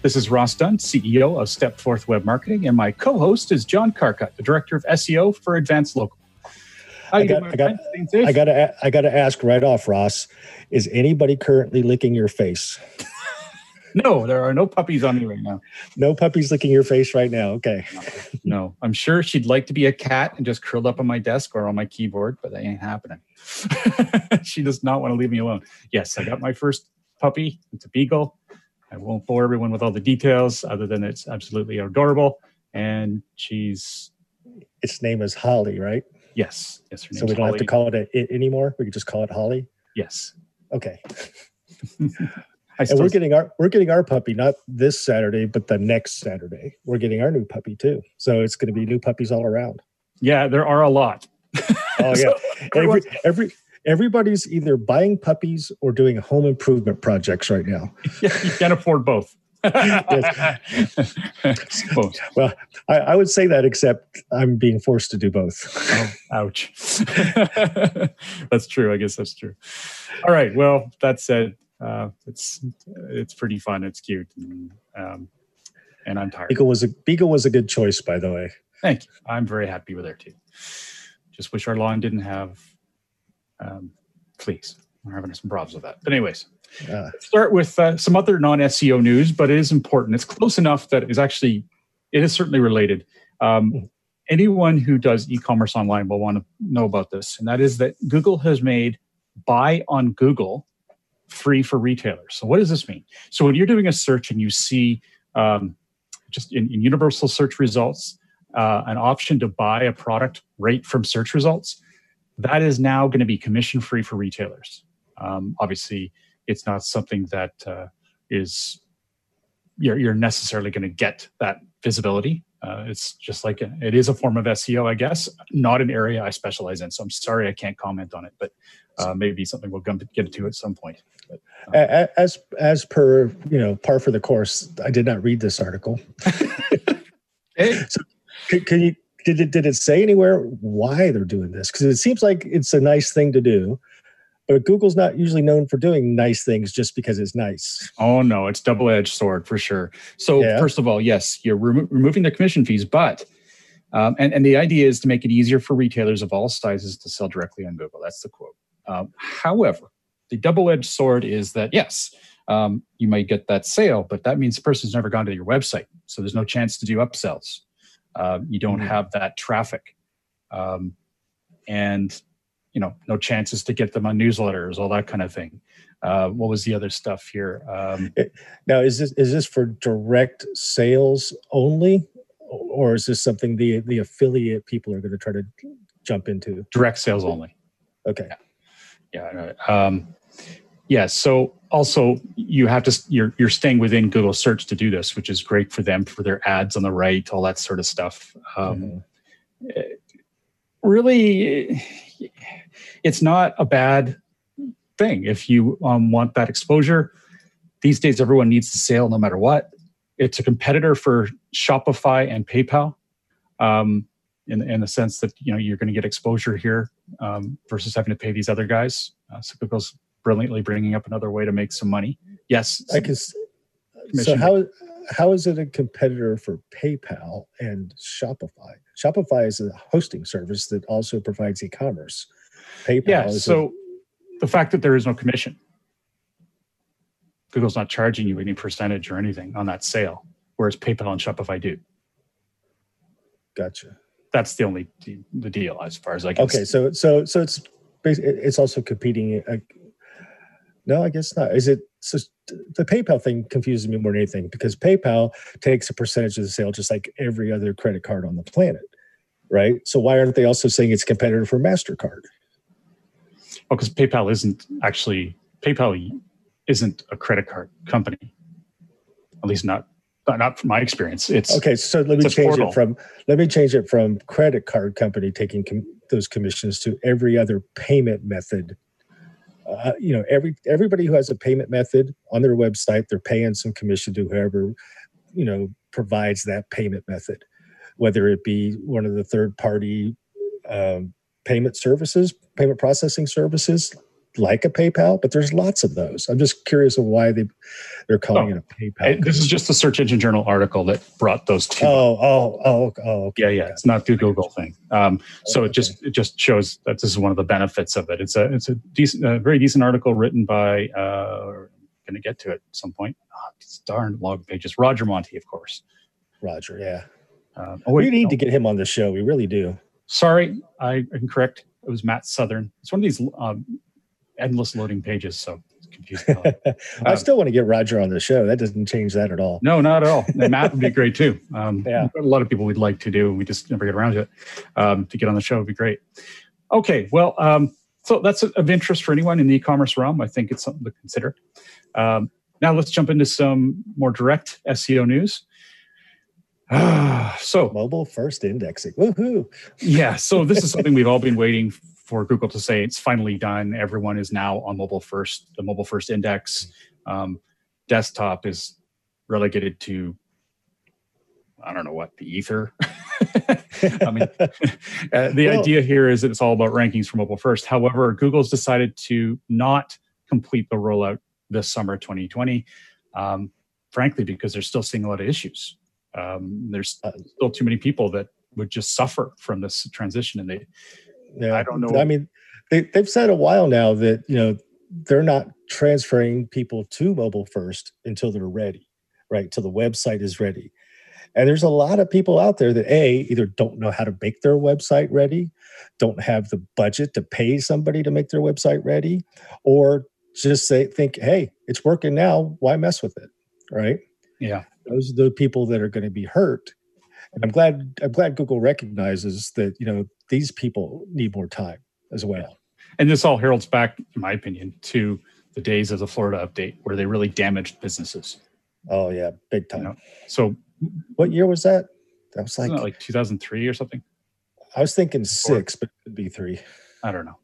This is Ross Dunn, CEO of Stepforth Web Marketing, and my co-host is John Carcutt, the Director of SEO for Advanced Local. I got, I, got, I, got to, I got to ask right off, Ross, is anybody currently licking your face? no, there are no puppies on me right now. No puppies licking your face right now. Okay. No, no. I'm sure she'd like to be a cat and just curled up on my desk or on my keyboard, but that ain't happening. she does not want to leave me alone. Yes, I got my first puppy. It's a beagle. I won't bore everyone with all the details, other than it's absolutely adorable. And she's. Its name is Holly, right? Yes. Yes. so we don't Holly. have to call it a, it anymore. We can just call it Holly. Yes. Okay. and we're getting our we're getting our puppy not this Saturday, but the next Saturday. We're getting our new puppy too. So it's going to be new puppies all around. Yeah, there are a lot. oh yeah, every every everybody's either buying puppies or doing home improvement projects right now. You can't afford both. well, I, I, would say that, except I'm being forced to do both. oh, ouch. that's true. I guess that's true. All right. Well, that said, uh, it's it's pretty fun. It's cute, and, um, and I'm tired. Beagle was a Beagle was a good choice, by the way. Thank you. I'm very happy with her too. Just wish our lawn didn't have um, fleas. We're having some problems with that. But anyways, uh, start with uh, some other non-SEO news, but it is important. It's close enough that it's actually it is certainly related. Um, hmm. anyone who does e-commerce online will want to know about this, and that is that Google has made buy on Google free for retailers. So what does this mean? So when you're doing a search and you see um, just in, in universal search results uh, an option to buy a product right from search results, that is now going to be commission free for retailers. Um, obviously, it's not something that uh, is you're, you're necessarily going to get that visibility. Uh, it's just like a, it is a form of SEO, I guess, not an area I specialize in. So I'm sorry I can't comment on it, but uh, maybe something we'll get into at some point. But, uh, as as per you know par for the course, I did not read this article. hey. So can, can you did it did it say anywhere why they're doing this? Because it seems like it's a nice thing to do. But Google's not usually known for doing nice things just because it's nice. Oh no, it's double-edged sword for sure. So yeah. first of all, yes, you're remo- removing the commission fees, but um, and, and the idea is to make it easier for retailers of all sizes to sell directly on Google. That's the quote. Um, however, the double-edged sword is that yes, um, you might get that sale, but that means the person's never gone to your website, so there's no chance to do upsells. Uh, you don't mm-hmm. have that traffic, um, and you know, no chances to get them on newsletters, all that kind of thing. Uh, what was the other stuff here? Um, now, is this is this for direct sales only, or is this something the the affiliate people are going to try to jump into? Direct sales only. Okay. Yeah. yeah um, yeah. So also you have to you're you're staying within Google search to do this, which is great for them for their ads on the right, all that sort of stuff. Um, mm-hmm. Really, it's not a bad thing if you um, want that exposure. These days, everyone needs to sale no matter what. It's a competitor for Shopify and PayPal. Um, in, in the sense that you know you're going to get exposure here um, versus having to pay these other guys. Uh, so Google's brilliantly bringing up another way to make some money. Yes, I can. So how how is it a competitor for PayPal and Shopify? Shopify is a hosting service that also provides e-commerce. PayPal. Yeah. so a, the fact that there is no commission, Google's not charging you any percentage or anything on that sale, whereas PayPal and Shopify do. Gotcha that's the only the deal as far as I can. Okay, see. so so so it's basically it's also competing. Uh, No, I guess not. Is it so? The PayPal thing confuses me more than anything because PayPal takes a percentage of the sale, just like every other credit card on the planet, right? So why aren't they also saying it's competitor for Mastercard? Oh, well, because PayPal isn't actually PayPal isn't a credit card company. At least not not from my experience. It's okay. So let me change portal. it from let me change it from credit card company taking com- those commissions to every other payment method. Uh, you know, every everybody who has a payment method on their website, they're paying some commission to whoever you know provides that payment method, whether it be one of the third party um, payment services, payment processing services like a PayPal, but there's lots of those. I'm just curious of why they they're calling oh, it a PayPal. This is just a Search Engine Journal article that brought those two. Oh, oh, oh, oh. Okay. Yeah, yeah. It's not the Google thing. Um, so okay. it just it just shows that this is one of the benefits of it. It's a it's a decent, a very decent article written by. Uh, I'm going to get to it at some point. Oh, darn log pages. Roger Montti, of course. Roger, yeah. Um, oh, wait, we need no. to get him on the show. We really do. Sorry, I am correct. It was Matt Southern. It's one of these um, endless loading pages. So confusing. I um, still want to get Roger on the show. That doesn't change that at all. No, not at all. And Matt would be great too. Um, yeah, a lot of people we'd like to do. We just never get around to it. Um, to get on the show would be great. Okay, well, um, so that's of interest for anyone in the e-commerce realm. I think it's something to consider. Um, now let's jump into some more direct SEO news. so mobile first indexing. Woohoo! Yeah, so this is something we've all been waiting for Google to say it's finally done. Everyone is now on mobile first. The mobile first index, um, desktop is relegated to I don't know what the ether. I mean, uh, the well, idea here is that it's all about rankings for mobile first. However, Google's decided to not complete the rollout this summer 2020, um, frankly, because they're still seeing a lot of issues. Um, there's still too many people that would just suffer from this transition, and they yeah, I don't know. I mean, they, they've said a while now that you know they're not transferring people to mobile first until they're ready, right? Till the website is ready. And there's a lot of people out there that a either don't know how to make their website ready, don't have the budget to pay somebody to make their website ready, or just say think, hey, it's working now. Why mess with it, right? Yeah, those are the people that are going to be hurt. And I'm glad I'm glad Google recognizes that you know these people need more time as well. Yeah. And this all heralds back, in my opinion, to the days of the Florida update where they really damaged businesses. Oh yeah, big time. You know? So, what year was that? That was like like 2003 or something. I was thinking six, but it could be three. I don't know.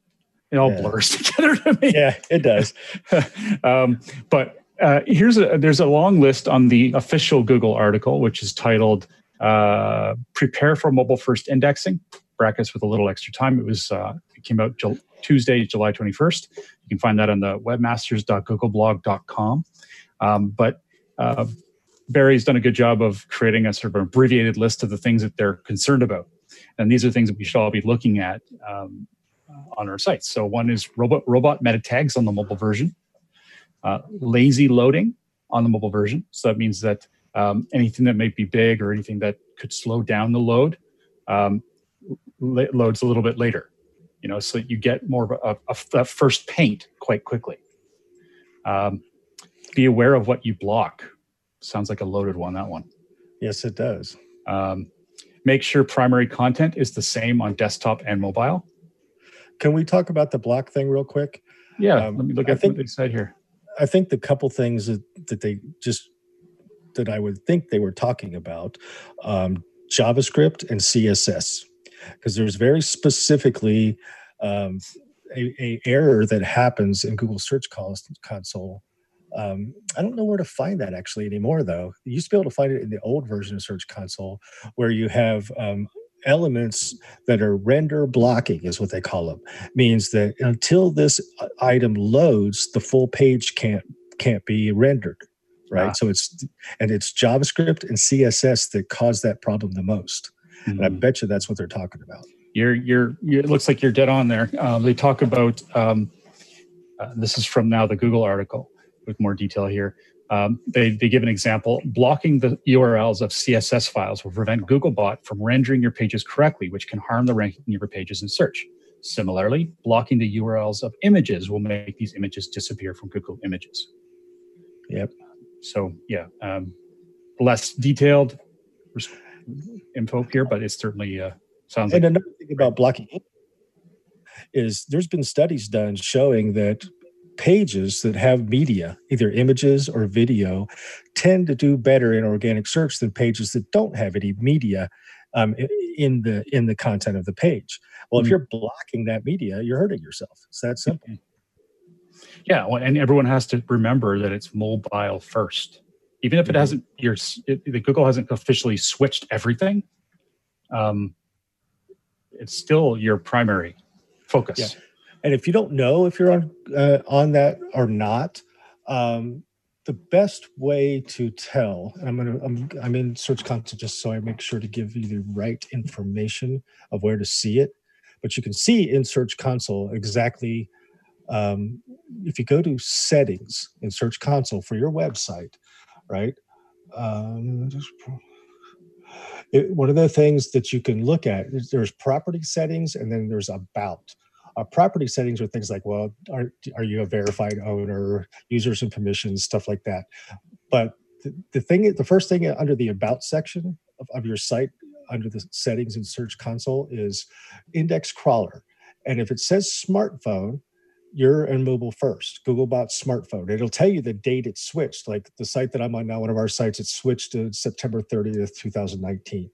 It all yeah. blurs together to me. Yeah, it does. um, but uh, here's a there's a long list on the official Google article, which is titled uh, "Prepare for Mobile First Indexing." brackets with a little extra time. It was uh, it came out Tuesday, July 21st. You can find that on the webmasters.googleblog.com. Um, but uh, Barry's done a good job of creating a sort of abbreviated list of the things that they're concerned about. And these are things that we should all be looking at um, on our sites. So one is robot, robot meta tags on the mobile version, uh, lazy loading on the mobile version. So that means that um, anything that might be big or anything that could slow down the load um, loads a little bit later you know so you get more of a, a, a first paint quite quickly. Um, be aware of what you block. Sounds like a loaded one that one. Yes it does. Um, make sure primary content is the same on desktop and mobile. Can we talk about the block thing real quick? Yeah um, let me look at think, what they said here. I think the couple things that, that they just that i would think they were talking about um, javascript and css because there's very specifically um, a, a, error that happens in Google Search Console. Um, I don't know where to find that actually anymore, though. You used to be able to find it in the old version of Search Console, where you have um, elements that are render blocking, is what they call them. Means that until this item loads, the full page can't can't be rendered right? Ah. So it's and it's JavaScript and CSS that cause that problem the most. Mm-hmm. And I mm-hmm. bet you that's what they're talking about. You're, you're, you're it looks like you're dead on there. Um, they talk about, um, uh, this is from now the Google article with more detail here. Um, they, they give an example blocking the URLs of CSS files will prevent Googlebot from rendering your pages correctly, which can harm the ranking of your pages in search. Similarly, blocking the URLs of images will make these images disappear from Google Images. Yep. So, yeah, um, less detailed info here, but it certainly uh, sounds. And like another thing about blocking is there's been studies done showing that pages that have media, either images or video, tend to do better in organic search than pages that don't have any media um, in the in the content of the page. Well, mm-hmm. if you're blocking that media, you're hurting yourself. It's that simple. Yeah, well, and everyone has to remember that it's mobile first. Even if it mm-hmm. hasn't, your the Google hasn't officially switched everything. Um, it's still your primary focus. Yeah. And if you don't know if you're on uh, on that or not, um, the best way to tell, and I'm gonna I'm I'm in Search Console just so I make sure to give you the right information of where to see it. But you can see in Search Console exactly um, if you go to settings in Search Console for your website, right? Um, it, one of the things that you can look at is there's property settings and then there's about. Uh, property settings are things like, well, are, are you a verified owner, users and permissions, stuff like that. But the, the thing, the first thing under the about section of, of your site, under the settings in Search Console, is index crawler. And if it says smartphone, you're in mobile first. Googlebot smartphone. It'll tell you the date it switched. Like the site that I'm on now, one of our sites, it switched to September 30th, 2019.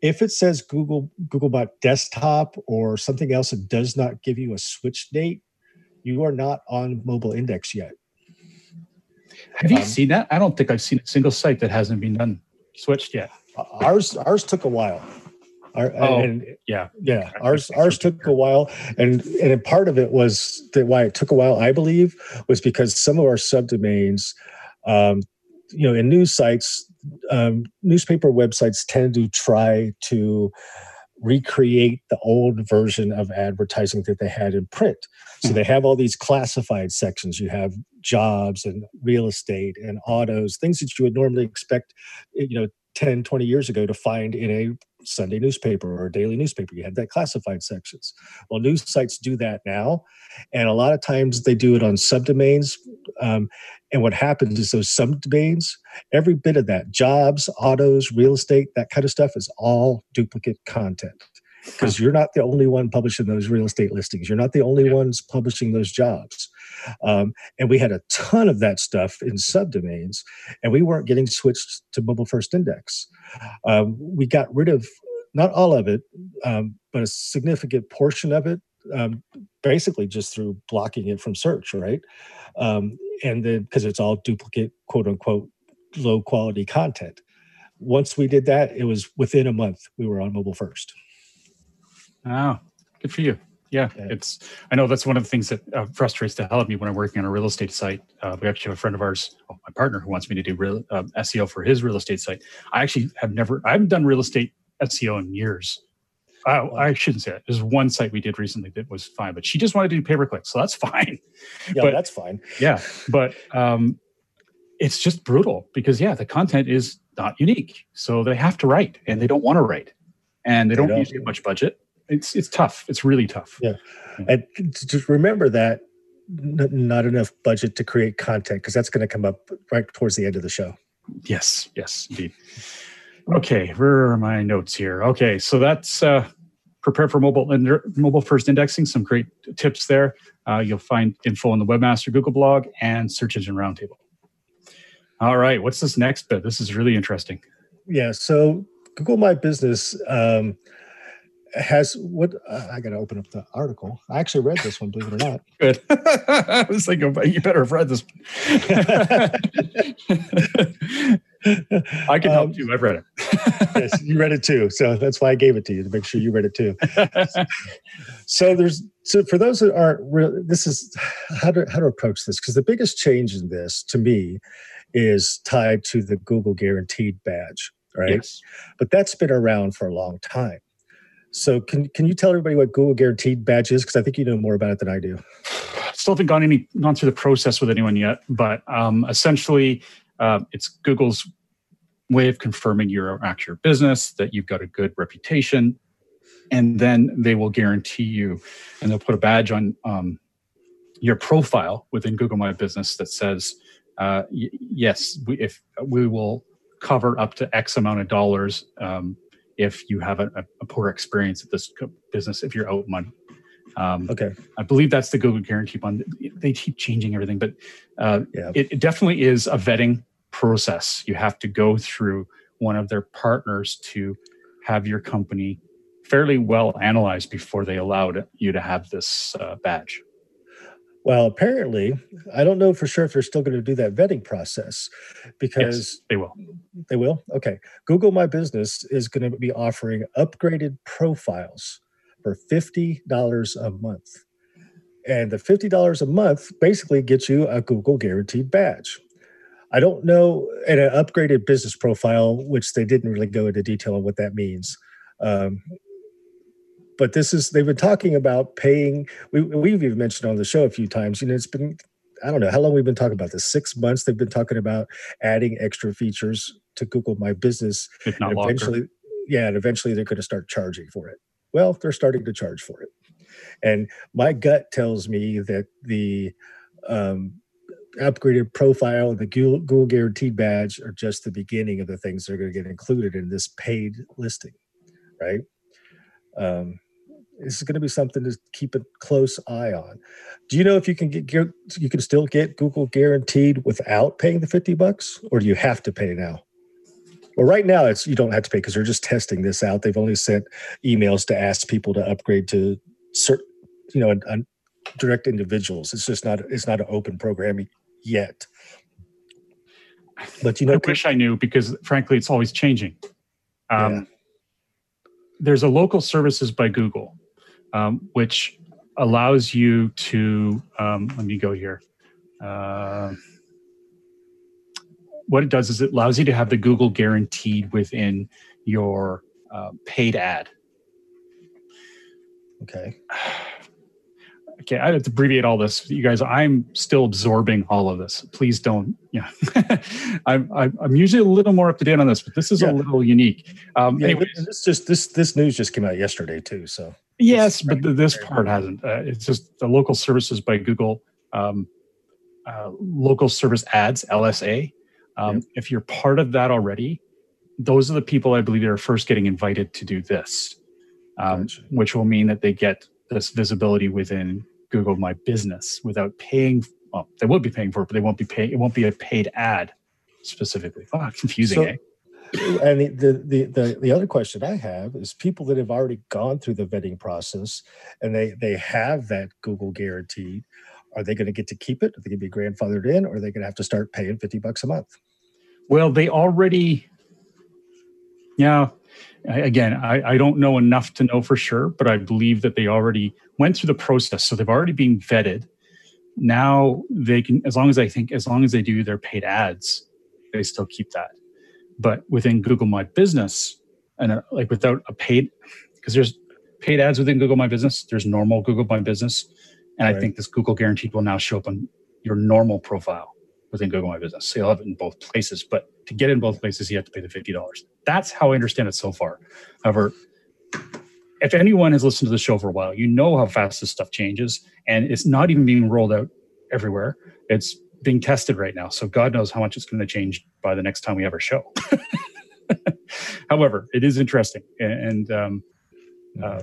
If it says Google Googlebot desktop or something else that does not give you a switch date, you are not on mobile index yet. Have you um, seen that? I don't think I've seen a single site that hasn't been done switched yet. Ours ours took a while. Our, oh, and, yeah, yeah. Ours ours took a while, and and part of it was that why it took a while. I believe was because some of our subdomains, um, you know, in news sites, um, newspaper websites tend to try to recreate the old version of advertising that they had in print. So they have all these classified sections. You have jobs and real estate and autos, things that you would normally expect, you know, 10, 20 years ago to find in a Sunday newspaper or daily newspaper. You had that classified sections. Well, news sites do that now. And a lot of times they do it on subdomains. Um, and what happens is those subdomains, every bit of that, jobs, autos, real estate, that kind of stuff is all duplicate content because you're not the only one publishing those real estate listings. You're not the only ones publishing those jobs. Um, and we had a ton of that stuff in subdomains, and we weren't getting switched to mobile first index. Um, we got rid of not all of it, um, but a significant portion of it, um, basically just through blocking it from search, right? Um, and then because it's all duplicate, quote unquote, low quality content. Once we did that, it was within a month we were on mobile first. Oh, good for you. Yeah, yeah, it's. I know that's one of the things that uh, frustrates the hell out of me when I'm working on a real estate site. Uh, we actually have a friend of ours, oh, my partner, who wants me to do real um, SEO for his real estate site. I actually have never. I haven't done real estate SEO in years. I, I shouldn't say that. There's one site we did recently that was fine, but she just wanted to do pay per click, so that's fine. Yeah, but, that's fine. Yeah, but um, it's just brutal because yeah, the content is not unique, so they have to write, and they don't want to write, and they, they don't, don't use much budget it's it's tough. It's really tough. Yeah, and just remember that not enough budget to create content because that's going to come up right towards the end of the show. Yes, yes, indeed. Okay, where are my notes here? Okay, so that's uh, prepare for mobile and mobile first indexing. Some great tips there. Uh, you'll find info on the Webmaster Google blog and Search Engine Roundtable. All right, what's this next bit? This is really interesting. Yeah, so Google My Business. Um, has what uh, I got to open up the article. I actually read this one, believe it or not. Good. I was thinking, you better have read this. I can help um, you. I've read it. yes, you read it too. So that's why I gave it to you to make sure you read it too. so there's so for those that aren't real, this is how to how to approach this because the biggest change in this to me is tied to the Google Guaranteed badge, right? Yes. But that's been around for a long time. So can can you tell everybody what Google Guaranteed Badge is? Because I think you know more about it than I do. Still haven't gone any gone through the process with anyone yet, but um, essentially, uh, it's Google's way of confirming you're actually business, that you've got a good reputation, and then they will guarantee you, and they'll put a badge on um, your profile within Google My Business that says, uh, y- "Yes, we, if we will cover up to X amount of dollars." Um, if you have a, a poor experience at this business, if you're out money. Um, Okay. I believe that's the Google guarantee one. They keep changing everything, but uh, Yeah. it, it definitely is a vetting process. You have to go through one of their partners to have your company fairly well analyzed before they allowed you to have this uh, badge. Well, apparently, I don't know for sure if they're still going to do that vetting process because They will. they will. Okay. Google My Business is going to be offering upgraded profiles for $50 a month. And the $50 a month basically gets you a Google guaranteed badge. I don't know, and an upgraded business profile, which they didn't really go into detail on what that means. Um, but this is, they've been talking about paying, we, we've even mentioned on the show a few times, you know, it's been, I don't know how long we've been talking about this. Six months they've been talking about adding extra features to Google My Business. If not and longer. eventually, yeah, and eventually they're going to start charging for it. Well, they're starting to charge for it, and my gut tells me that the um, upgraded profile and the Google, Google Guaranteed badge are just the beginning of the things that are going to get included in this paid listing, right? Um, this is going to be something to keep a close eye on. Do you know if you can get you can still get Google Guaranteed without paying the fifty bucks, or do you have to pay now? Well, right now it's you don't have to pay because they're just testing this out. They've only sent emails to ask people to upgrade to certain, you know, un, direct individuals. It's just not it's not an open program yet. But you know, I wish I knew because frankly, it's always changing. Um, Yeah. There's a local services by Google, um, which allows you to. Um, let me go here. Uh, what it does is it allows you to have the Google guaranteed within your uh, paid ad. okay, okay, I have to abbreviate all this. You guys, I'm still absorbing all of this. Please don't. Yeah, I'm, I'm I'm usually a little more up to date on this, but this is Yeah. a little unique. Um, yeah, anyways, this just this this news just came out yesterday too. So yes, but the, this part hasn't. Uh, it's just the local services by Google, um, uh, local service ads (LSA). Um, Yep. If you're part of that already, those are the people I believe that are first getting invited to do this, um, Gotcha. which will mean that they get this visibility within Google My Business without paying. Well, they will be paying for it, but they won't be paying. It won't be a paid ad specifically. Wow, confusing, So- eh? And the, the the the the other question I have is people that have already gone through the vetting process and they they have that Google guaranteed. Are they going to get to keep it? Are they going to be grandfathered in, or are they going to have to start paying fifty bucks a month? Well, they already, yeah. Again, I, I don't know enough to know for sure, but I believe that they already went through the process. So they've already been vetted. Now they can, as long as I think, as long as they do their paid ads, they still keep that. But within Google My Business, and uh, like without a paid, because there's paid ads within Google My Business, there's normal Google My Business. And I think this Google Guaranteed will now show up on your normal profile within Google My Business. So you'll have it in both places. But to get in both places, you have to pay the $50. That's how I understand it so far. However, if anyone has listened to the show for a while, you know how fast this stuff changes. And it's not even being rolled out everywhere. It's being tested right now. So God knows how much it's going to change by the next time we have our show. However, it is interesting. And um, uh,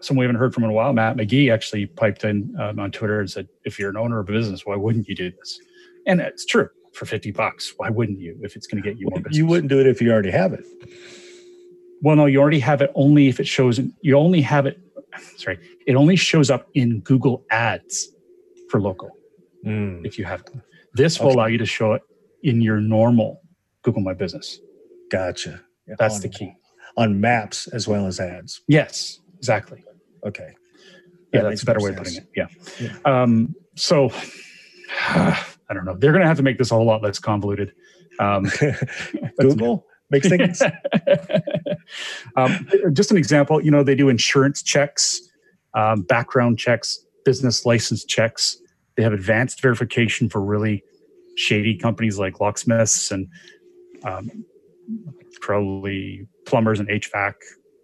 someone we haven't heard from in a while, Matt McGee, actually piped in um, on Twitter and said, "If you're an owner of a business, why wouldn't you do this?" And it's true. For fifty bucks, why wouldn't you? If it's going to get you more business, You wouldn't do it if you already have it. Well, no, you already have it. Only if it shows. You only have it. Sorry, it only shows up in Google Ads for local. If you have it, this will Okay. allow you to show it in your normal Google My Business. Gotcha. That's on, the key. on maps as well as ads. Yes, exactly. Okay. Yeah, That that's a better way of putting it. Yeah. Um, so I don't know. They're going to have to make this a whole lot less convoluted. Um, Google makes things. um, just an example, you know, they do insurance checks, um, background checks, business license checks. They have advanced verification for really shady companies like locksmiths and um, probably plumbers and HVAC,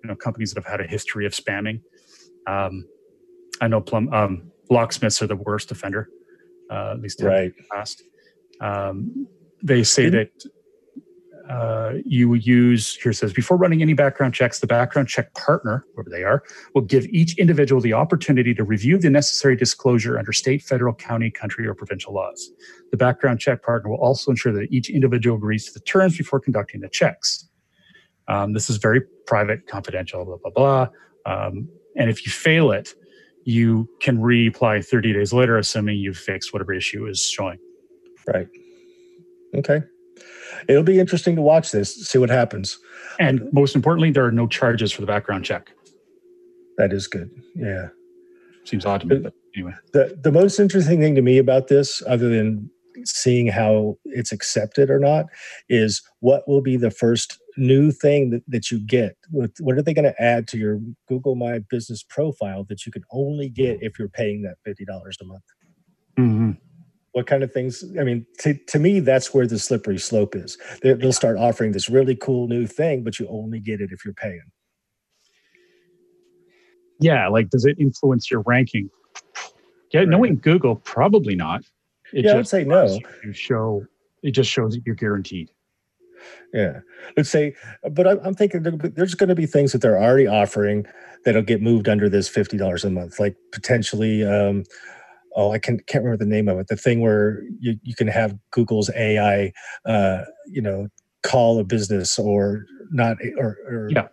you know, companies that have had a history of spamming. Um, I know plum, um, locksmiths are the worst offender, uh, at least in right. the past. Um, they say Didn't- that uh, you use here says before running any background checks, the background check partner, whoever they are, will give each individual the opportunity to review the necessary disclosure under state, federal, county, country, or provincial laws. The background check partner will also ensure that each individual agrees to the terms before conducting the checks. Um, this is very private, confidential, blah blah blah. Um, and if you fail it, you can reapply 30 days later, assuming you've fixed whatever issue is showing. Right. Okay. It'll be interesting to watch this, see what happens. And most importantly, there are no charges for the background check. That is good. Yeah. Seems odd to me, but anyway. The the most interesting thing to me about this, other than seeing how it's accepted or not, is what will be the first new thing that, that you get. What are they going to add to your Google My Business profile that you can only get if you're paying that fifty dollars a month? Mm-hmm what kind of things i mean to, to me that's where the slippery slope is. They will start offering this really cool new thing but you only get it if you're paying. Yeah like does it influence your ranking? Yeah right. knowing google probably not. It yeah i would say no. you show it just shows that you're guaranteed. Yeah. Let's say but i'm thinking there's going to be things that they're already offering that'll get moved under this $50 a month like potentially um, oh i can, can't remember the name of it. The thing where you, you can have google's ai uh, you know call a business or not or, or yeah.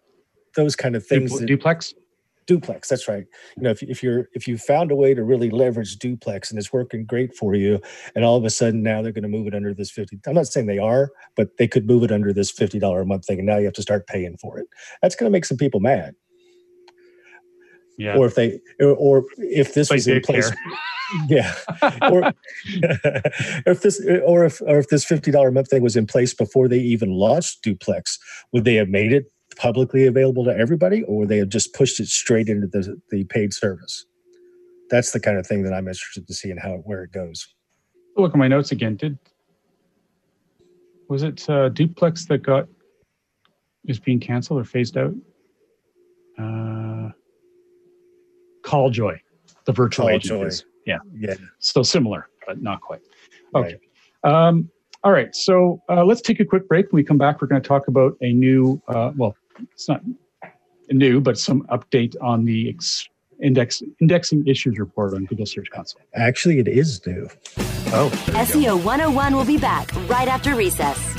those kind of things Dupl- duplex? Duplex that's right. You know if, if you're if you found a way to really leverage duplex and it's working great for you and all of a sudden now they're going to move it under this 50 i'm not saying they are but they could move it under this $50 a month thing and now you have to start paying for it. That's going to make some people mad yeah. or if they or, or if this like was in place yeah. Or if this or if or if this $50 a month thing was in place before they even launched duplex would they have made it publicly available to everybody or would they have just pushed it straight into the, the paid service? That's the kind of thing that i'm interested to see and how where it goes. Look at my notes again. Did was it uh, duplex that got is being canceled or phased out? Uh calljoy the virtual Call agent Joy. is. Yeah. Yeah. So similar but not quite. Okay. Um, all right. So uh, let's take a quick break. When we come back we're going to talk about a new uh, well it's not new but some update on the ex- index indexing issues report on google search console. Actually it is new oh seo 101 will be back right after recess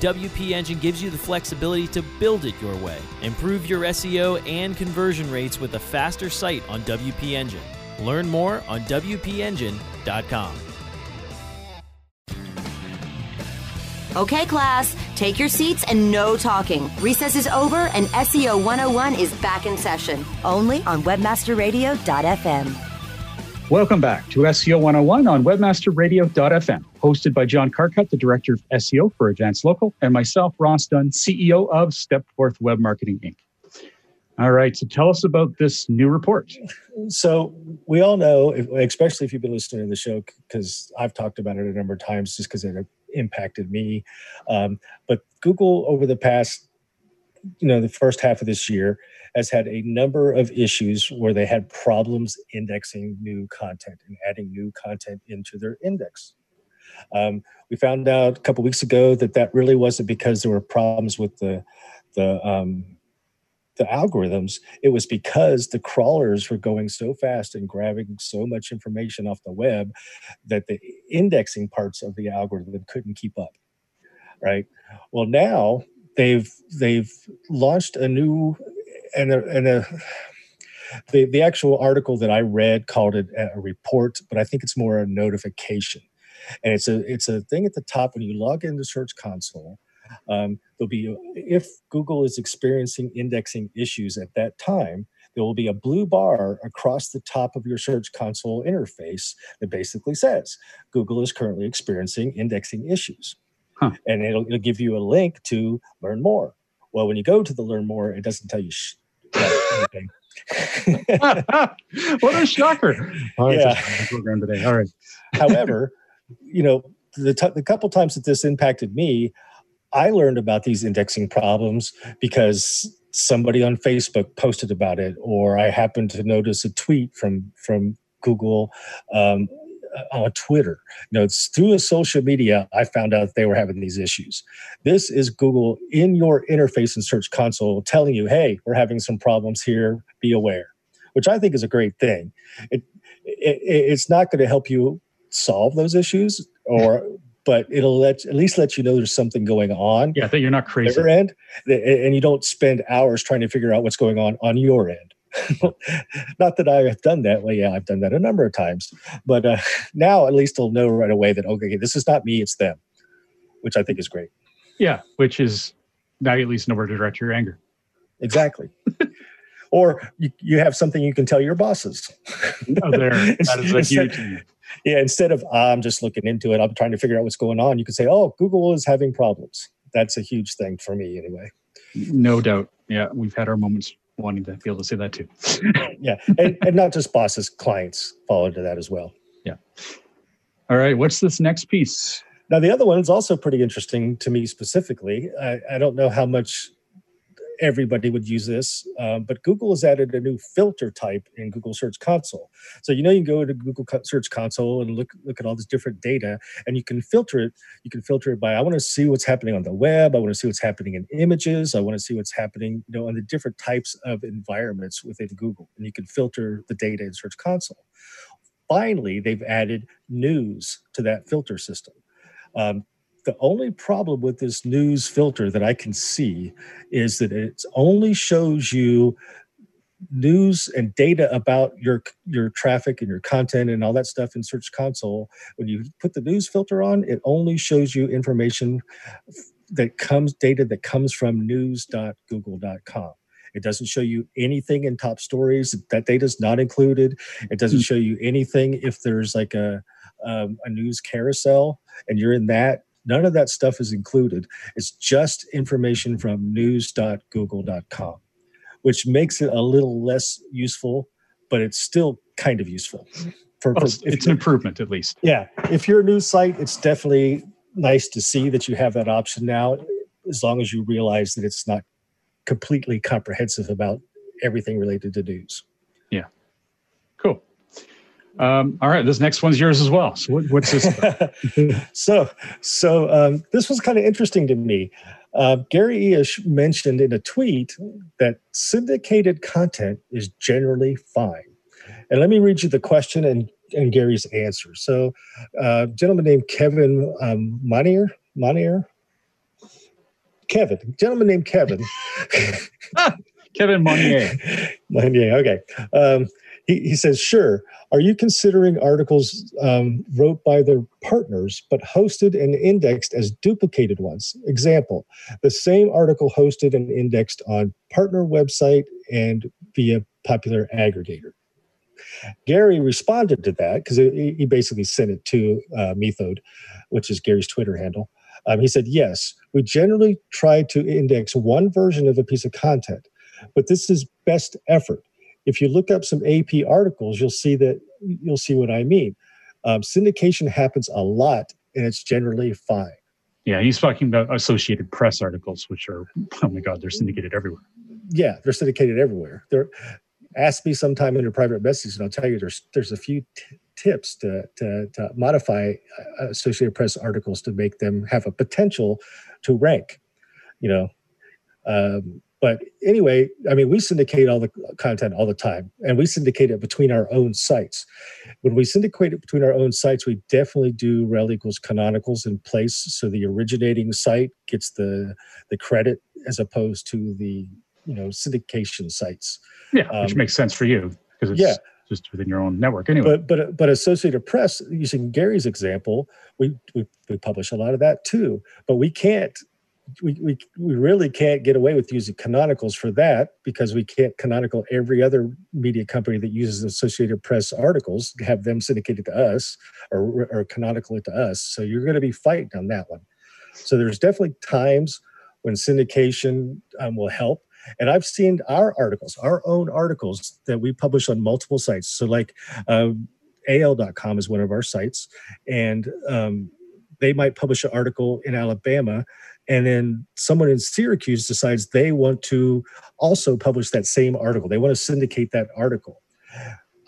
WP Engine gives you the flexibility to build it your way. Improve your SEO and conversion rates with a faster site on WP Engine. Learn more on WPEngine.com. Okay, class, take your seats and no talking. Recess is over and SEO 101 is back in session, only on webmasterradio.fm. Welcome back to SEO 101 on webmasterradio.fm, hosted by John Carcutt, the Director of SEO for Advanced Local, and myself, Ross Dunn, CEO of Stepforth Web Marketing Inc. All right, so tell us about this new report. So we all know, especially if you've been listening to the show, because I've talked about it a number of times, just because it impacted me. Um, but Google over the past, you know, the first half of this year has had a number of issues where they had problems indexing new content and adding new content into their index. Um, we found out a couple weeks ago that that really wasn't because there were problems with the the um, the algorithms, it was because the crawlers were going so fast and grabbing so much information off the web that the indexing parts of the algorithm couldn't keep up. Right. Well, now they've they've launched a new and a, and a the, the actual article that I read called it a report, but I think it's more a notification. And it's a it's a thing at the top when you log into Search Console. Um, there'll be if Google is experiencing indexing issues at that time, there will be a blue bar across the top of your Search Console interface that basically says Google is currently experiencing indexing issues. Huh. And it'll, it'll give you a link to learn more. Well, when you go to the learn more, it doesn't tell you sh- anything. what a shocker! Oh, yeah. Program today. All right. However, you know, the, t- the couple times that this impacted me, I learned about these indexing problems because somebody on Facebook posted about it, or I happened to notice a tweet from from Google um, on Twitter. You know, it's through a social media I found out they were having these issues. This is Google in your interface and Search Console telling you, "Hey, we're having some problems here. Be aware," which I think is a great thing. It, it it's not going to help you solve those issues, or but it'll let at least let you know there's something going on. Yeah, that you're not crazy. Their end, and you don't spend hours trying to figure out what's going on on your end. Not that I have done that. Well, yeah, I've done that a number of times, but uh, now at least they'll know right away that okay, this is not me, it's them, which I think is great. Yeah, which is now you at least know where to direct your anger. Exactly. or you, you have something you can tell your bosses. oh, there. That is a huge. Yeah, instead of I'm just looking into it, I'm trying to figure out what's going on. You can say, "Oh, Google is having problems." That's a huge thing for me, anyway. No doubt. Yeah, we've had our moments wanting to be able to say that too. yeah, and, and not just bosses, clients fall into that as well. Yeah. All right, what's this next piece? Now, the other one is also pretty interesting to me specifically. I, I don't know how much everybody would use this, um, but Google has added a new filter type in Google Search Console. So you know you can go to Google Search Console and look look at all this different data, and you can filter it. You can filter it by I want to see what's happening on the web. I want to see what's happening in images. I want to see what's happening, you know, on the different types of environments within Google, and you can filter the data in Search Console. Finally, they've added news to that filter system. Um, the only problem with this news filter that I can see is that it only shows you news and data about your your traffic and your content and all that stuff in search console. When you put the news filter on it only shows you information that comes data that comes from news.google.com it doesn't show you anything in top stories. That data is not included. It doesn't hmm. show you anything if there's like a um, a news carousel and you're in that None of that stuff is included. It's just information from news.google.com, which makes it a little less useful, but it's still kind of useful. For, well, it's, it's an improvement, at least. Yeah. If you're a news site, it's definitely nice to see that you have that option now, as long as you realize that it's not completely comprehensive about everything related to news. Um, all right, this next one's yours as well. So, what, what's this? so, so um, this was kind of interesting to me. Uh, Gary Illyes mentioned in a tweet that syndicated content is generally fine. And let me read you the question and, and Gary's answer. So, uh, a gentleman named Kevin um, Monier, Monier, Kevin, gentleman named Kevin. Kevin Monier. Monier, okay. Um, he, he says, sure. Are you considering articles um, wrote by their partners but hosted and indexed as duplicated ones? Example, the same article hosted and indexed on partner website and via popular aggregator. Gary responded to that because he basically sent it to uh, Method, which is Gary's Twitter handle. Um, he said, Yes, we generally try to index one version of a piece of content, but this is best effort if you look up some AP articles, you'll see that you'll see what I mean. Um, syndication happens a lot, and it's generally fine. Yeah, he's talking about Associated Press articles, which are oh my god, they're syndicated everywhere. Yeah, they're syndicated everywhere. They're ask me sometime in your private message, and I'll tell you there's there's a few t- tips to, to, to modify uh, Associated Press articles to make them have a potential to rank. You know, um, But anyway, I mean, we syndicate all the content all the time, and we syndicate it between our own sites. When we syndicate it between our own sites, we definitely do rel equals canonicals in place, so the originating site gets the the credit as opposed to the you know syndication sites. Yeah, um, which makes sense for you because it's yeah. just within your own network anyway. But but but Associated Press, using Gary's example, we we, we publish a lot of that too. But we can't we, we, we really can't get away with using canonicals for that because we can't canonical every other media company that uses Associated Press articles, have them syndicated to us or, or canonical it to us. So you're going to be fighting on that one. So there's definitely times when syndication um, will help. And I've seen our articles, our own articles that we publish on multiple sites. So like um, AL.com is one of our sites. And um, they might publish an article in Alabama and then someone in Syracuse decides they want to also publish that same article. They want to syndicate that article.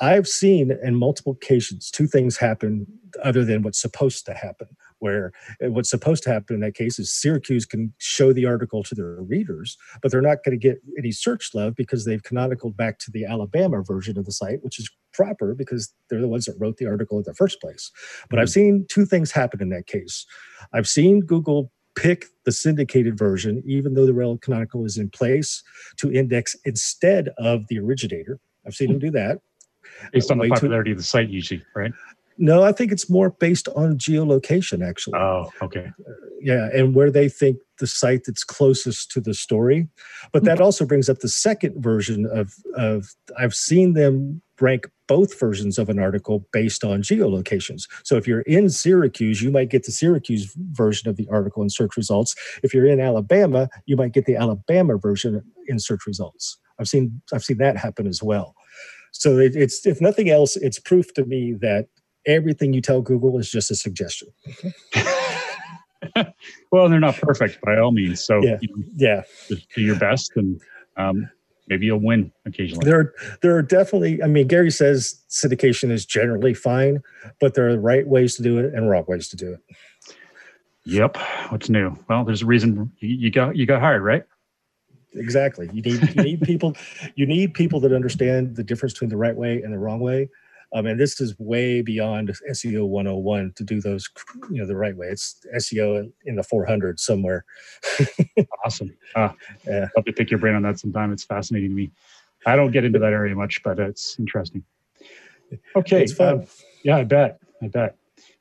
I've seen in multiple occasions two things happen other than what's supposed to happen. Where uh, what's supposed to happen in that case is Syracuse can show the article to their readers, but they're not going to get any search love because they've canonicaled back to the Alabama version of the site, which is proper because they're the ones that wrote the article in the first place. But. I've seen two things happen in that case. I've seen Google pick the syndicated version, even though the rel canonical is in place, to index instead of the originator. I've seen them hmm. do that. Based on the popularity of the site, usually, right? No, I think it's more based on geolocation, actually. Oh, okay. Yeah, and where they think the site that's closest to the story. But that mm. also brings up the second version of of I've seen them rank both versions of an article based on geolocations. So if you're in Syracuse, you might get the Syracuse version of the article in search results. If you're in Alabama, you might get the Alabama version in search results. I've seen I've seen that happen as well. So it, it's if nothing else, it's proof to me that everything you tell Google is just a suggestion. well, they're not perfect by all means. So yeah, you know, yeah, just do your best, and um, maybe you'll win occasionally. There, there are definitely. I mean, Gary says syndication is generally fine, but there are right ways to do it and wrong ways to do it. Yep. What's new? Well, there's a reason you, you got you got hired, right? Exactly. You need you need people you need people that understand the difference between the right way and the wrong way um, and this is way beyond SEO 101 to do those, you know, the right way. It's SEO in the 400 somewhere. awesome. Uh, yeah. Have to pick your brain on that sometime. It's fascinating to me. I don't get into that area much, but it's interesting. Okay. It's fun. Uh, yeah, I bet. I bet.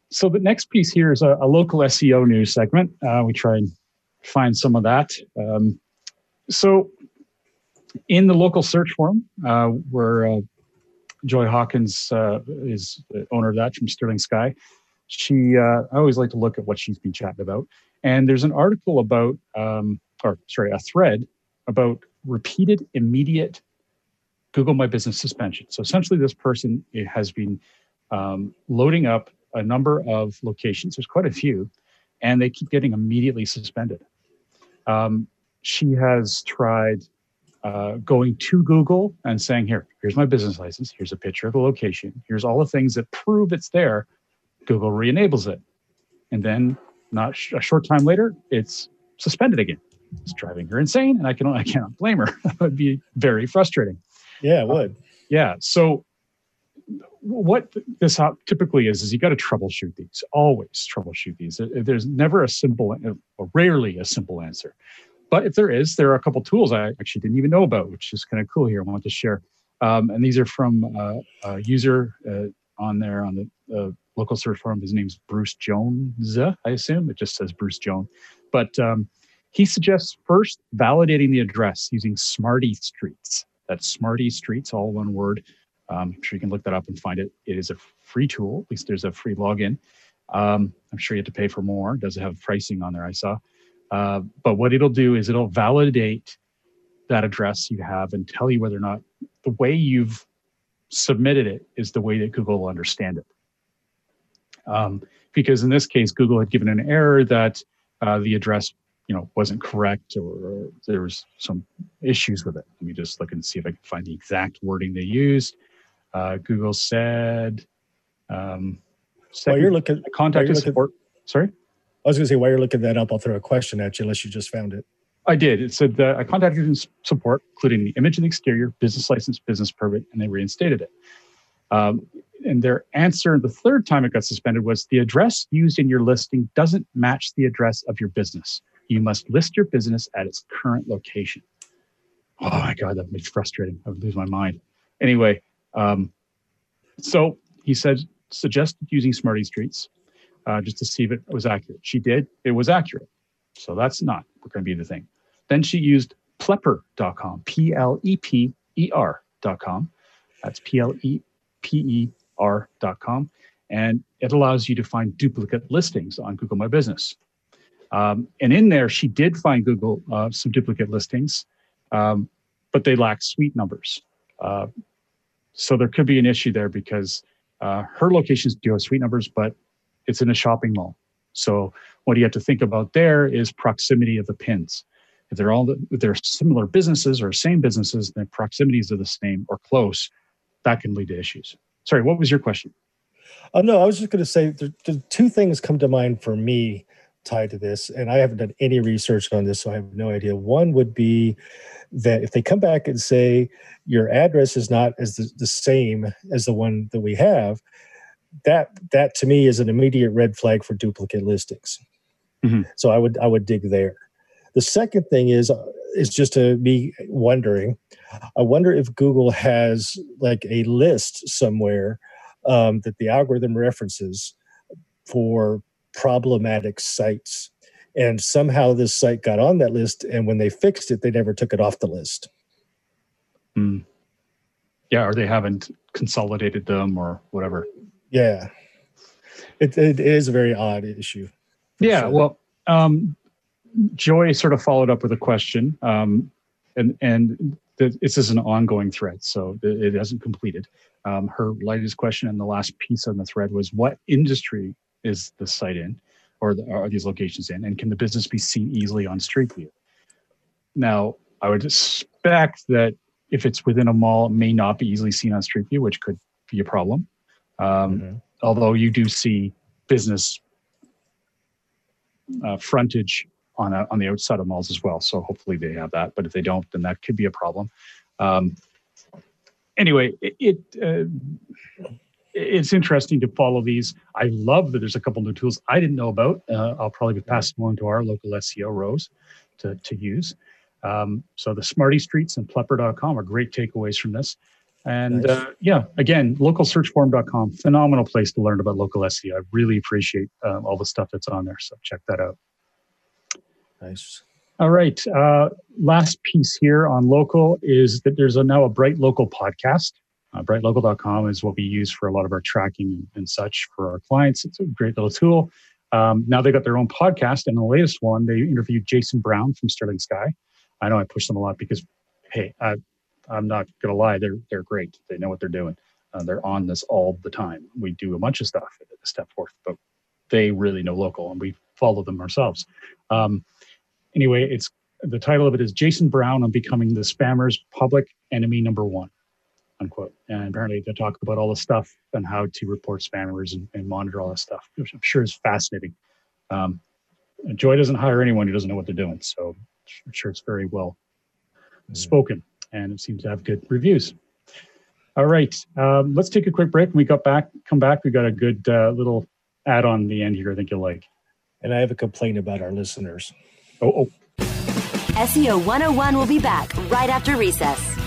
So the next piece here is a, a local SEO news segment. Uh, we try and find some of that. Um, so in the local search forum, uh, we're uh, Joy Hawkins uh, is the owner of that from Sterling Sky. She, uh, I always like to look at what she's been chatting about. And there's an article about, um, or sorry, a thread about repeated immediate Google My Business suspension. So essentially, this person has been um, loading up a number of locations. There's quite a few, and they keep getting immediately suspended. Um, she has tried uh, going to Google and saying, here, here's my business license, here's a picture of the location, here's all the things that prove it's there. Google re-enables it. And then not sh- a short time later, it's suspended again. It's driving her insane, and I can I cannot blame her. that would be very frustrating. Yeah, it would. Uh, yeah. So what this typically is is you got to troubleshoot these. Always troubleshoot these. There's never a simple, or rarely a simple answer. But if there is, there are a couple tools I actually didn't even know about, which is kind of cool here. I want to share. Um, and these are from uh, a user uh, on there on the uh, local search forum. His name's Bruce Jones, I assume. It just says Bruce Jones. But um, he suggests first validating the address using SmartyStreets. That's SmartyStreets, all one word. Um, I'm sure you can look that up and find it. It is a free tool. At least there's a free login. Um, I'm sure you have to pay for more. Does It have pricing on there, I saw. Uh, but what it'll do is it'll validate that address you have and tell you whether or not the way you've submitted it is the way that Google will understand it. Um, because in this case, Google had given an error that uh, the address, you know, wasn't correct or, or, there was some issues with it. Let me just look and see if I can find the exact wording they used. Uh, Google said, um, well, you're looking contact support. Sorry. I was going to say, while you're looking that up, I'll throw a question at you, unless you just found it. I did. It said that I contacted support, including the image and the exterior, business license, business permit, and they reinstated it. Um, and their answer the third time it got suspended was the address used in your listing doesn't match the address of your business. You must list your business at its current location. Oh my God, that makes frustrating. I would lose my mind. Anyway, um, so he said, suggested using SmartyStreets uh, just to see if it was accurate. She did. It was accurate. So that's not going to be the thing. Then she used pleper.com, P L E P E R.com. That's P L E P E R.com. And it allows you to find duplicate listings on Google My Business. Um, and in there, she did find Google uh, some duplicate listings, um, but they lack suite numbers. Uh, so there could be an issue there because uh, her locations do have suite numbers, but it's in a shopping mall. So what you have to think about there is proximity of the pins. If they're all if they're similar businesses or same businesses, then proximities are the same or close. That can lead to issues. Sorry, what was your question? Oh no, I was just going to say the, the two things come to mind for me tied to this, and I haven't done any research on this, so I have no idea. One would be that if they come back and say your address is not as the, the same as the one that we have, that that to me is an immediate red flag for duplicate listings. Mm-hmm. So I would I would dig there. The second thing is is just to me wondering. I wonder if Google has like a list somewhere um, that the algorithm references for problematic sites. And somehow this site got on that list, and when they fixed it, they never took it off the list. Mm. Yeah, or they haven't consolidated them or whatever. Yeah, it, it is a very odd issue. Yeah, sure. well, um, Joy sort of followed up with a question, um, and and the, this is an ongoing thread, so it hasn't completed. Um, her latest question and the last piece on the thread was, "What industry is the site in, or the, are these locations in, and can the business be seen easily on Street View?" Now, I would expect that if it's within a mall, it may not be easily seen on Street View, which could be a problem. Um, mm-hmm. Although you do see business uh, frontage on a, on the outside of malls as well, so hopefully they have that. But if they don't, then that could be a problem. Um, anyway, it, it uh, it's interesting to follow these. I love that there's a couple new tools I didn't know about. Uh, I'll probably be passing them on to our local SEO Rose to to use. Um, so the SmartyStreets and Pleper.com are great takeaways from this. And nice. uh, yeah, again, localsearchforum.com, phenomenal place to learn about local SEO. I really appreciate uh, all the stuff that's on there. So check that out. Nice. All right. Uh, last piece here on local is that there's a, now a BrightLocal podcast. Uh, brightlocal.com is what we use for a lot of our tracking and, and such for our clients. It's a great little tool. Um, now they've got their own podcast, and the latest one they interviewed Jason Brown from Sterling Sky. I know I push them a lot because, hey, I, I'm not gonna lie, they're they're great. They know what they're doing. Uh, they're on this all the time. We do a bunch of stuff at Stepforth, but they really know local, and we follow them ourselves. Um, anyway, it's the title of it is Jason Brown on becoming the spammer's public enemy number one, unquote. And apparently they talk about all the stuff and how to report spammers and, and monitor all this stuff, which I'm sure is fascinating. Um, Joy doesn't hire anyone who doesn't know what they're doing, so I'm sure it's very well mm-hmm. spoken and it seems to have good reviews. All right, um, let's take a quick break. When we got back, come back. We got a good uh, little add on the end here. I think you'll like. And I have a complaint about our listeners. Oh, oh. SEO 101 will be back right after recess.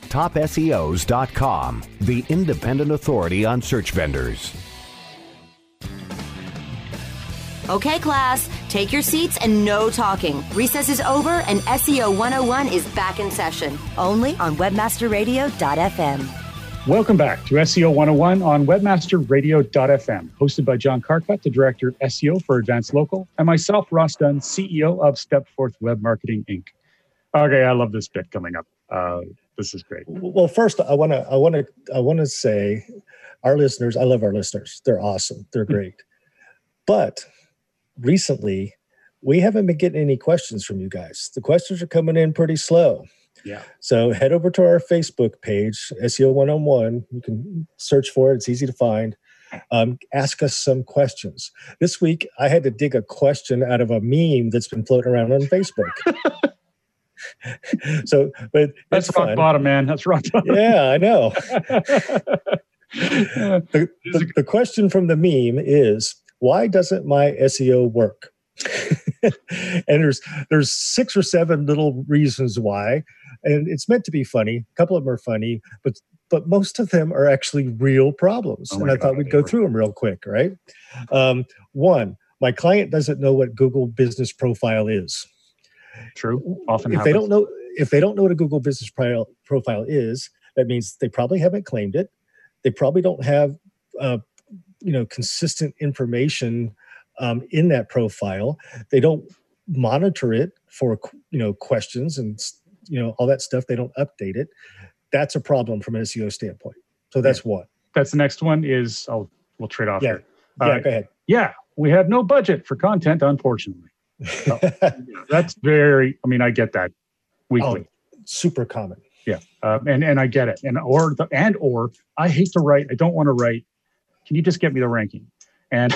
TopSEOs.com, the independent authority on search vendors. Okay, class, take your seats and no talking. Recess is over and SEO 101 is back in session, only on webmasterradio.fm. Welcome back to SEO 101 on webmasterradio.fm, hosted by John Carcutt, the Director of SEO for Advance Local, and myself, Ross Dunn, CEO of Stepforth Web Marketing Inc. Okay, I love this bit coming up. Uh, this is great. Well, first, I want to, I want to, I want to say, our listeners, I love our listeners. They're awesome. They're hmm. great. but recently, we haven't been getting any questions from you guys. The questions are coming in pretty slow. Yeah. So head over to our Facebook page, SEO 101. You can search for it, it's easy to find. Um, ask us some questions. This week, I had to dig a question out of a meme that's been floating around on Facebook. so, but that's rock fun. bottom, man. That's rock bottom. Yeah, I know. the, the, the question from the meme is why doesn't my SEO work? and there's there's six or seven little reasons why and it's meant to be funny a couple of them are funny but but most of them are actually real problems oh and i God, thought we'd go through them real quick right um, one my client doesn't know what google business profile is true often if happens. they don't know if they don't know what a google business profile is that means they probably haven't claimed it they probably don't have uh, you know consistent information um, in that profile. They don't monitor it for you know questions and you know all that stuff. They don't update it. That's a problem from an SEO standpoint. So that's yeah. one. That's the next one. Is I'll we'll trade off yeah. here. Yeah, uh, go ahead. Yeah, we have no budget for content, unfortunately. So, that's very. I mean, I get that weekly. Oh, super common. Yeah, uh, and and I get it. And or the and or I hate to write. I don't want to write. Can you just get me the ranking? And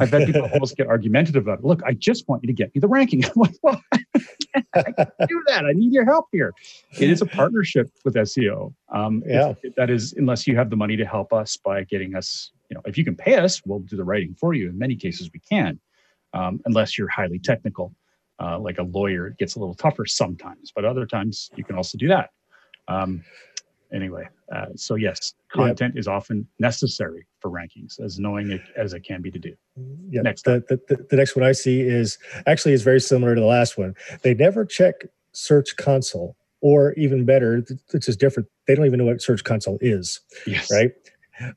I've had people almost get argumentative about it. Look, I just want you to get me the ranking. I'm like, well, I can't do that. I need your help here. It is a partnership with SEO. Um, yeah. that is, unless you have the money to help us by getting us, you know, if you can pay us, we'll do the writing for you. In many cases, we can, um, unless you're highly technical. Uh, like a lawyer, it gets a little tougher sometimes, but other times you can also do that. Um, anyway, uh, so yes, content is often necessary for rankings, as knowing it as it can be to do. Yeah. Next, the, the, the next one I see is actually is very similar to the last one. They never check Search Console, or even better, which is different. They don't even know what Search Console is. Yes. Right.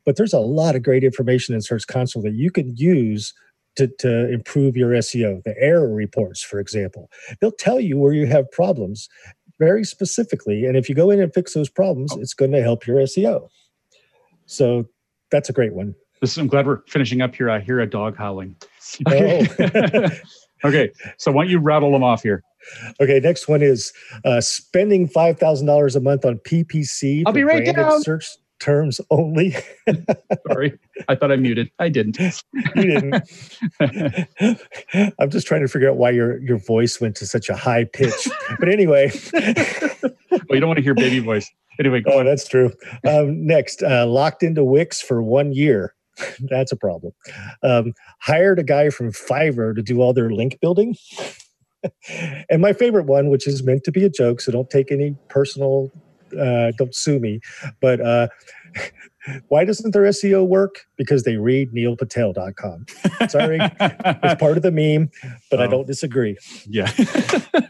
But there's a lot of great information in Search Console that you can use to, to improve your SEO. The error reports, for example, they'll tell you where you have problems very specifically. And if you go in and fix those problems, oh. it's going to help your SEO. So that's a great one. This, I'm glad we're finishing up here. I hear a dog howling. Okay. Oh. okay. So why don't you rattle them off here? Okay. Next one is uh, spending $5,000 a month on PPC. I'll be right down. Search terms only. Sorry, I thought I muted. I didn't. you didn't. I'm just trying to figure out why your your voice went to such a high pitch. But anyway, well, you don't want to hear baby voice. Anyway, oh, on. that's true. Um, next, uh, locked into Wix for one year. That's a problem. Um, hired a guy from Fiverr to do all their link building. and my favorite one, which is meant to be a joke, so don't take any personal uh, don't sue me, but uh, why doesn't their SEO work? Because they read neilpatel.com. Sorry, it's part of the meme, but I oh. don't disagree. Yeah.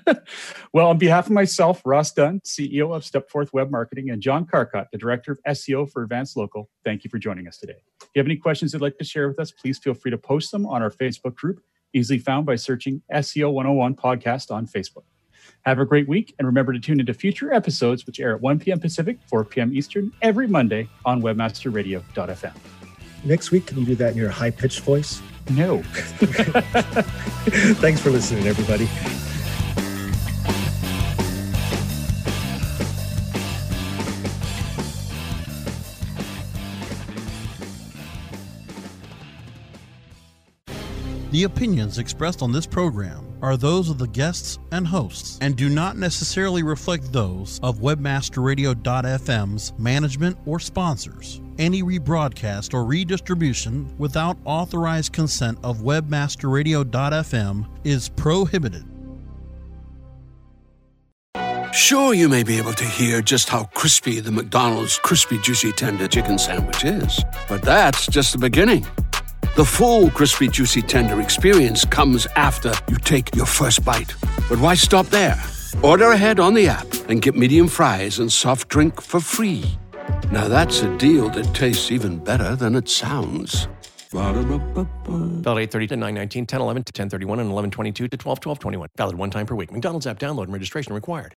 well, on behalf of myself, Ross Dunn, CEO of Stepforth Web Marketing, and John Carcutt, the Director of SEO for Advance Local, thank you for joining us today. If you have any questions you'd like to share with us, please feel free to post them on our Facebook group, easily found by searching SEO 101 Podcast on Facebook. Have a great week, and remember to tune into future episodes, which air at 1 p.m. Pacific, 4 p.m. Eastern, every Monday on webmasterradio.fm. Next week, can you do that in your high pitched voice? No. Thanks for listening, everybody. The opinions expressed on this program are those of the guests and hosts and do not necessarily reflect those of webmasterradio.fm's management or sponsors. Any rebroadcast or redistribution without authorized consent of webmasterradio.fm is prohibited. Sure, you may be able to hear just how crispy the McDonald's crispy juicy tender chicken sandwich is, but that's just the beginning. The full crispy, juicy, tender experience comes after you take your first bite. But why stop there? Order ahead on the app and get medium fries and soft drink for free. Now that's a deal that tastes even better than it sounds. Valid 830 to 919, 1011 to 1031, and 1122 to 121221. Valid one time per week. McDonald's app download and registration required.